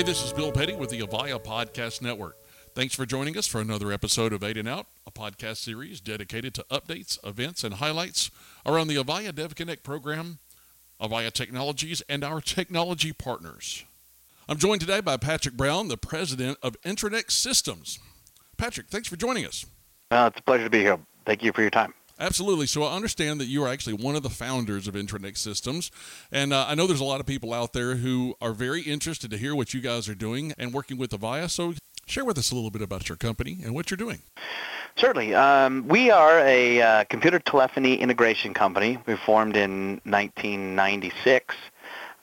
Hey, this is Bill Petty with the Avaya Podcast Network. Thanks for joining us for another episode of Eight and Out, a podcast series dedicated to updates, events, and highlights around the Avaya DevConnect program, Avaya Technologies, and our technology partners. I'm joined today by Patrick Brown, the president of Intranext Systems. Patrick, thanks for joining us. Uh, it's a pleasure to be here. Thank you for your time. Absolutely. So I understand that you are actually one of the founders of Intranext Systems, and uh, I know there's a lot of people out there who are very interested to hear what you guys are doing and working with Avaya. So share with us a little bit about your company and what you're doing. Certainly. Um, we are a uh, computer telephony integration company. We formed in 1996.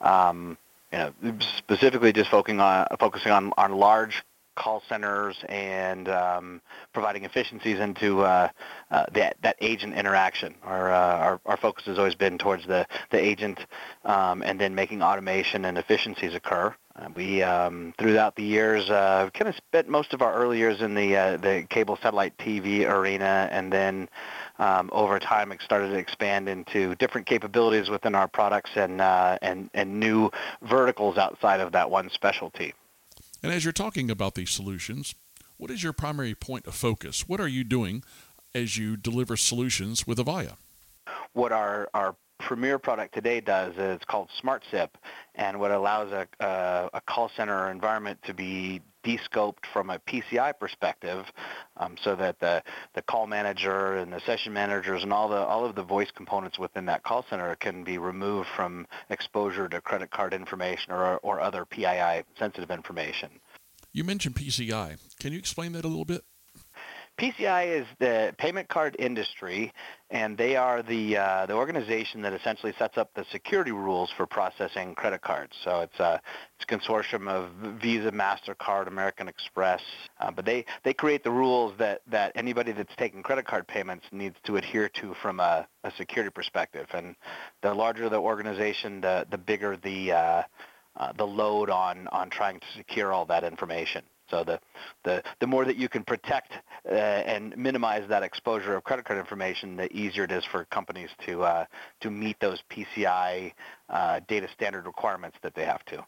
Um, you know, specifically just focusing on focusing on, on large call centers and um, providing efficiencies into uh, uh, that, that agent interaction. Our, uh, our, our, focus has always been towards the, the agent um, and then making automation and efficiencies occur. Uh, we, um, throughout the years, uh, kind of spent most of our early years in the, uh, the cable satellite TV arena and then um, over time it started to expand into different capabilities within our products and, and, and new verticals outside of that one specialty. And as you're talking about these solutions, what is your primary point of focus? What are you doing as you deliver solutions with Avaya? What our, our premier product today does is called SmartSIP, and what allows a, a, a call center environment to be descoped from a PCI perspective, um, so that the, the call manager and the session managers and all the all of the voice components within that call center can be removed from exposure to credit card information or or other PII sensitive information. You mentioned PCI. Can you explain that a little bit? PCI is the payment card industry, and they are the uh, the organization that essentially sets up the security rules for processing credit cards. So it's a it's a consortium of Visa, Mastercard, American Express, uh, but they they create the rules that that anybody that's taking credit card payments needs to adhere to from a, a security perspective. And the larger the organization, the the bigger the uh, uh the load on on trying to secure all that information. So the, the, the more that you can protect uh, and minimize that exposure of credit card information, the easier it is for companies to, uh, to meet those PCI uh, data standard requirements that they have to.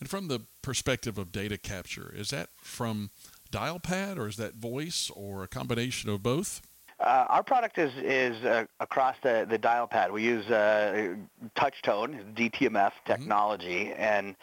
And from the perspective of data capture, is that from dial pad or is that voice or a combination of both? Uh, our product is is uh, across the, the dial pad. We use uh, touch tone, DTMF mm-hmm. technology, mm-hmm. and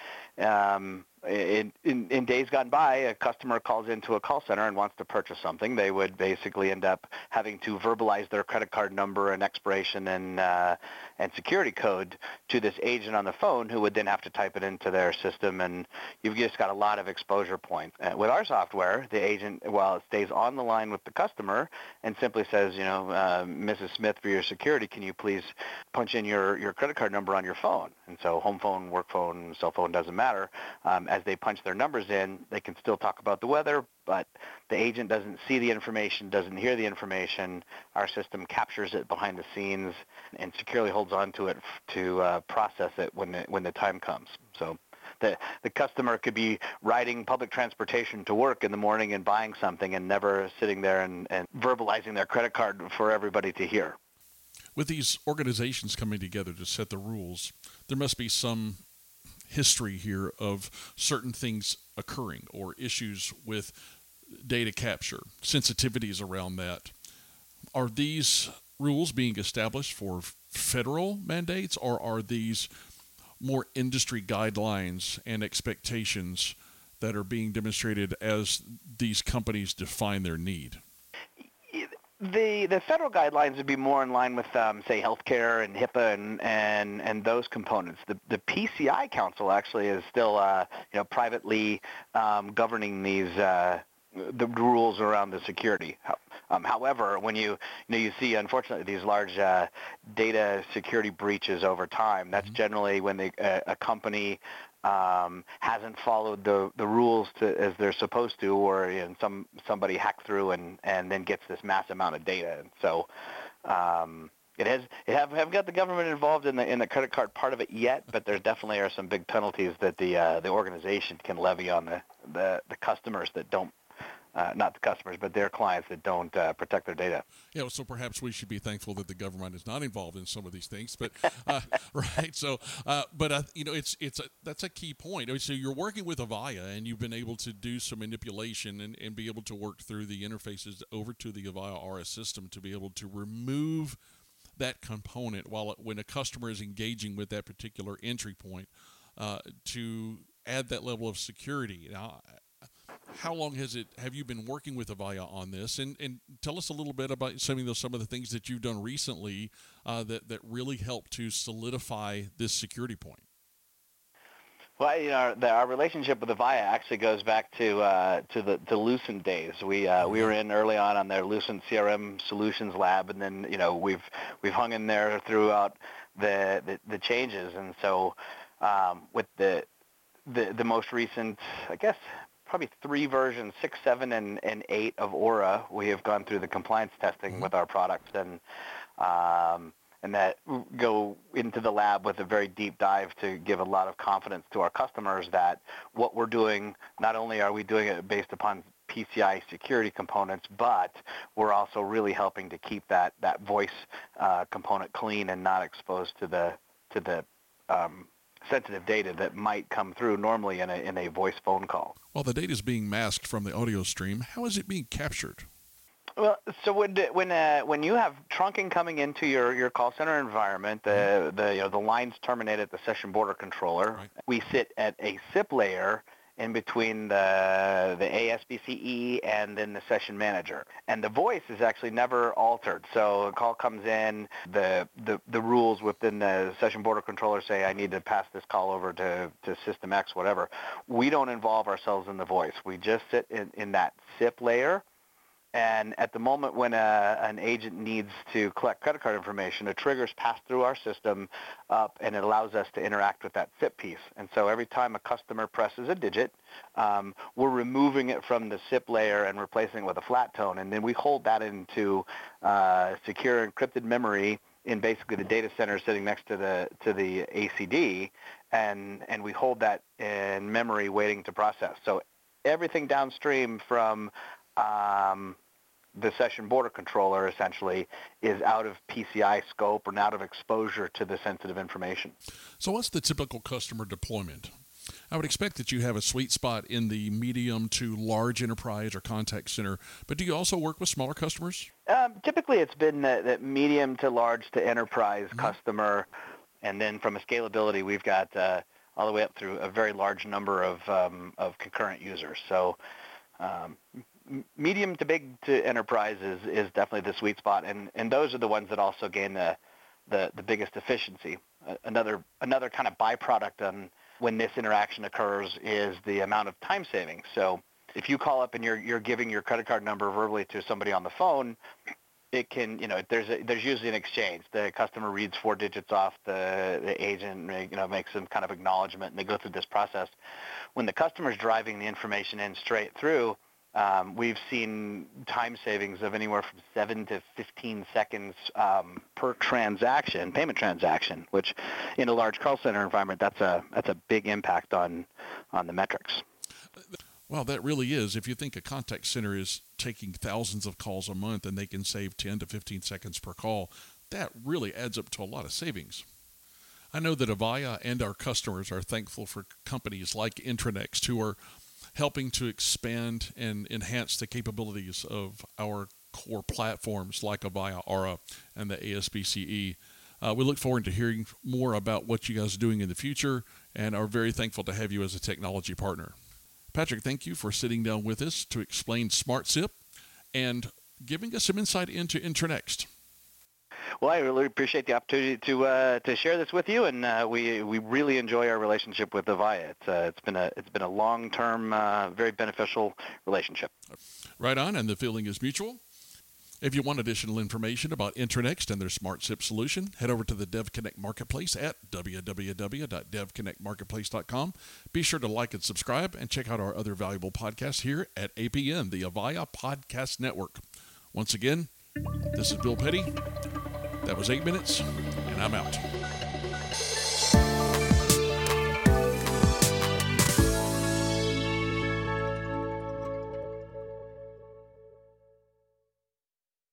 um, in, in, in, days gone by, a customer calls into a call center and wants to purchase something. They would basically end up having to verbalize their credit card number and expiration and uh, and security code to this agent on the phone, who would then have to type it into their system. And you've just got a lot of exposure points. Uh, with our software, the agent, while it stays on the line with the customer and simply says, you know, uh, Mrs. Smith, for your security, can you please punch in your your credit card number on your phone? And so home phone, work phone, cell phone doesn't matter. Um, as they punch their numbers in, they can still talk about the weather, but the agent doesn't see the information, doesn't hear the information. Our system captures it behind the scenes and securely holds on to it to uh, process it when the, when the time comes. So the, the customer could be riding public transportation to work in the morning and buying something and never sitting there and, and verbalizing their credit card for everybody to hear. With these organizations coming together to set the rules, there must be some history here of certain things occurring or issues with data capture, sensitivities around that. Are these rules being established for federal mandates or are these more industry guidelines and expectations that are being demonstrated as these companies define their need? The the federal guidelines would be more in line with um, say healthcare and HIPAA and, and, and those components. The the PCI Council actually is still uh, you know privately um, governing these uh, the rules around the security. Um, however, when you you know you see unfortunately these large uh, data security breaches over time, that's mm-hmm. generally when they, uh, a company um, hasn't followed the, the rules to, as they're supposed to, or you know, some somebody hacked through and, and then gets this mass amount of data. And so um, it has it have, haven't got the government involved in the in the credit card part of it yet, but there definitely are some big penalties that the uh, the organization can levy on the, the, the customers that don't uh, not the customers, but their clients that don't uh, protect their data. Yeah, so perhaps we should be thankful that the government is not involved in some of these things. But uh, right, so uh, but uh, you know, it's it's a, that's a key point. So you're working with Avaya, and you've been able to do some manipulation and, and be able to work through the interfaces over to the Avaya RS system to be able to remove that component while when a customer is engaging with that particular entry point uh, to add that level of security. Now, how long has it have you been working with Avaya on this? And and tell us a little bit about some of those some of the things that you've done recently uh, that that really helped to solidify this security point. Well, you know, our, the, our relationship with Avaya actually goes back to uh, to the to Lucent days. We uh, we were in early on on their Lucent CRM Solutions Lab, and then you know we've we've hung in there throughout the the, the changes. And so um, with the the the most recent, I guess probably three versions, six, seven, and, and eight of Aura, we have gone through the compliance testing mm-hmm. with our products and um, and that go into the lab with a very deep dive to give a lot of confidence to our customers that what we're doing, not only are we doing it based upon PCI security components, but we're also really helping to keep that, that voice uh, component clean and not exposed to the to the um, sensitive data that might come through normally in a, in a voice phone call. While the data is being masked from the audio stream, how is it being captured? Well, so when when uh, when you have trunking coming into your, your call center environment, the mm-hmm. the you know the lines terminate at the session border controller. Right. We sit at a SIP layer in between the the ASBCE and then the session manager. And the voice is actually never altered. So a call comes in, the the, the rules within the session border controller say I need to pass this call over to, to system X, whatever. We don't involve ourselves in the voice. We just sit in, in that SIP layer and at the moment when a, an agent needs to collect credit card information, a trigger is passed through our system up, and it allows us to interact with that SIP piece. And so every time a customer presses a digit, um, we're removing it from the SIP layer and replacing it with a flat tone. And then we hold that into uh, secure encrypted memory in basically the data center sitting next to the to the ACD, and and we hold that in memory waiting to process. So everything downstream from um, the session border controller essentially is out of PCI scope and out of exposure to the sensitive information. So what's the typical customer deployment? I would expect that you have a sweet spot in the medium to large enterprise or contact center, but do you also work with smaller customers? Um, typically, it's been that, that, medium to large to enterprise mm-hmm. customer, and then from a scalability, we've got uh, all the way up through a very large number of um, of concurrent users. So um, medium to big to enterprise is, is definitely the sweet spot, and, and those are the ones that also gain the, the, the biggest efficiency. Another another kind of byproduct on when this interaction occurs is the amount of time savings. So if you call up and you're you're giving your credit card number verbally to somebody on the phone, it can you know there's a, there's usually an exchange. The customer reads four digits off the the agent, you know makes some kind of acknowledgement, and they go through this process. When the customer's driving the information in straight through, um, we've seen time savings of anywhere from 7 to 15 seconds um, per transaction, payment transaction, which in a large call center environment, that's a, that's a big impact on, on the metrics. Well, that really is. If you think a contact center is taking thousands of calls a month and they can save 10 to 15 seconds per call, that really adds up to a lot of savings. I know that Avaya and our customers are thankful for companies like Intranext who are helping to expand and enhance the capabilities of our core platforms like Avaya Aura and the ASBCE. Uh, we look forward to hearing more about what you guys are doing in the future and are very thankful to have you as a technology partner. Patrick, thank you for sitting down with us to explain SmartSIP and giving us some insight into Intranext. Well, I really appreciate the opportunity to uh, to share this with you, and uh, we we really enjoy our relationship with Avaya. It's uh, it's been a it's been a long term, uh, very beneficial relationship. Right on, and the feeling is mutual. If you want additional information about Intranext and their Smart SIP solution, head over to the DevConnect Marketplace at www.devconnectmarketplace.com. Be sure to like and subscribe and check out our other valuable podcasts here at APN, the Avaya Podcast Network. Once again, this is Bill Petty. That was eight minutes, and I'm out.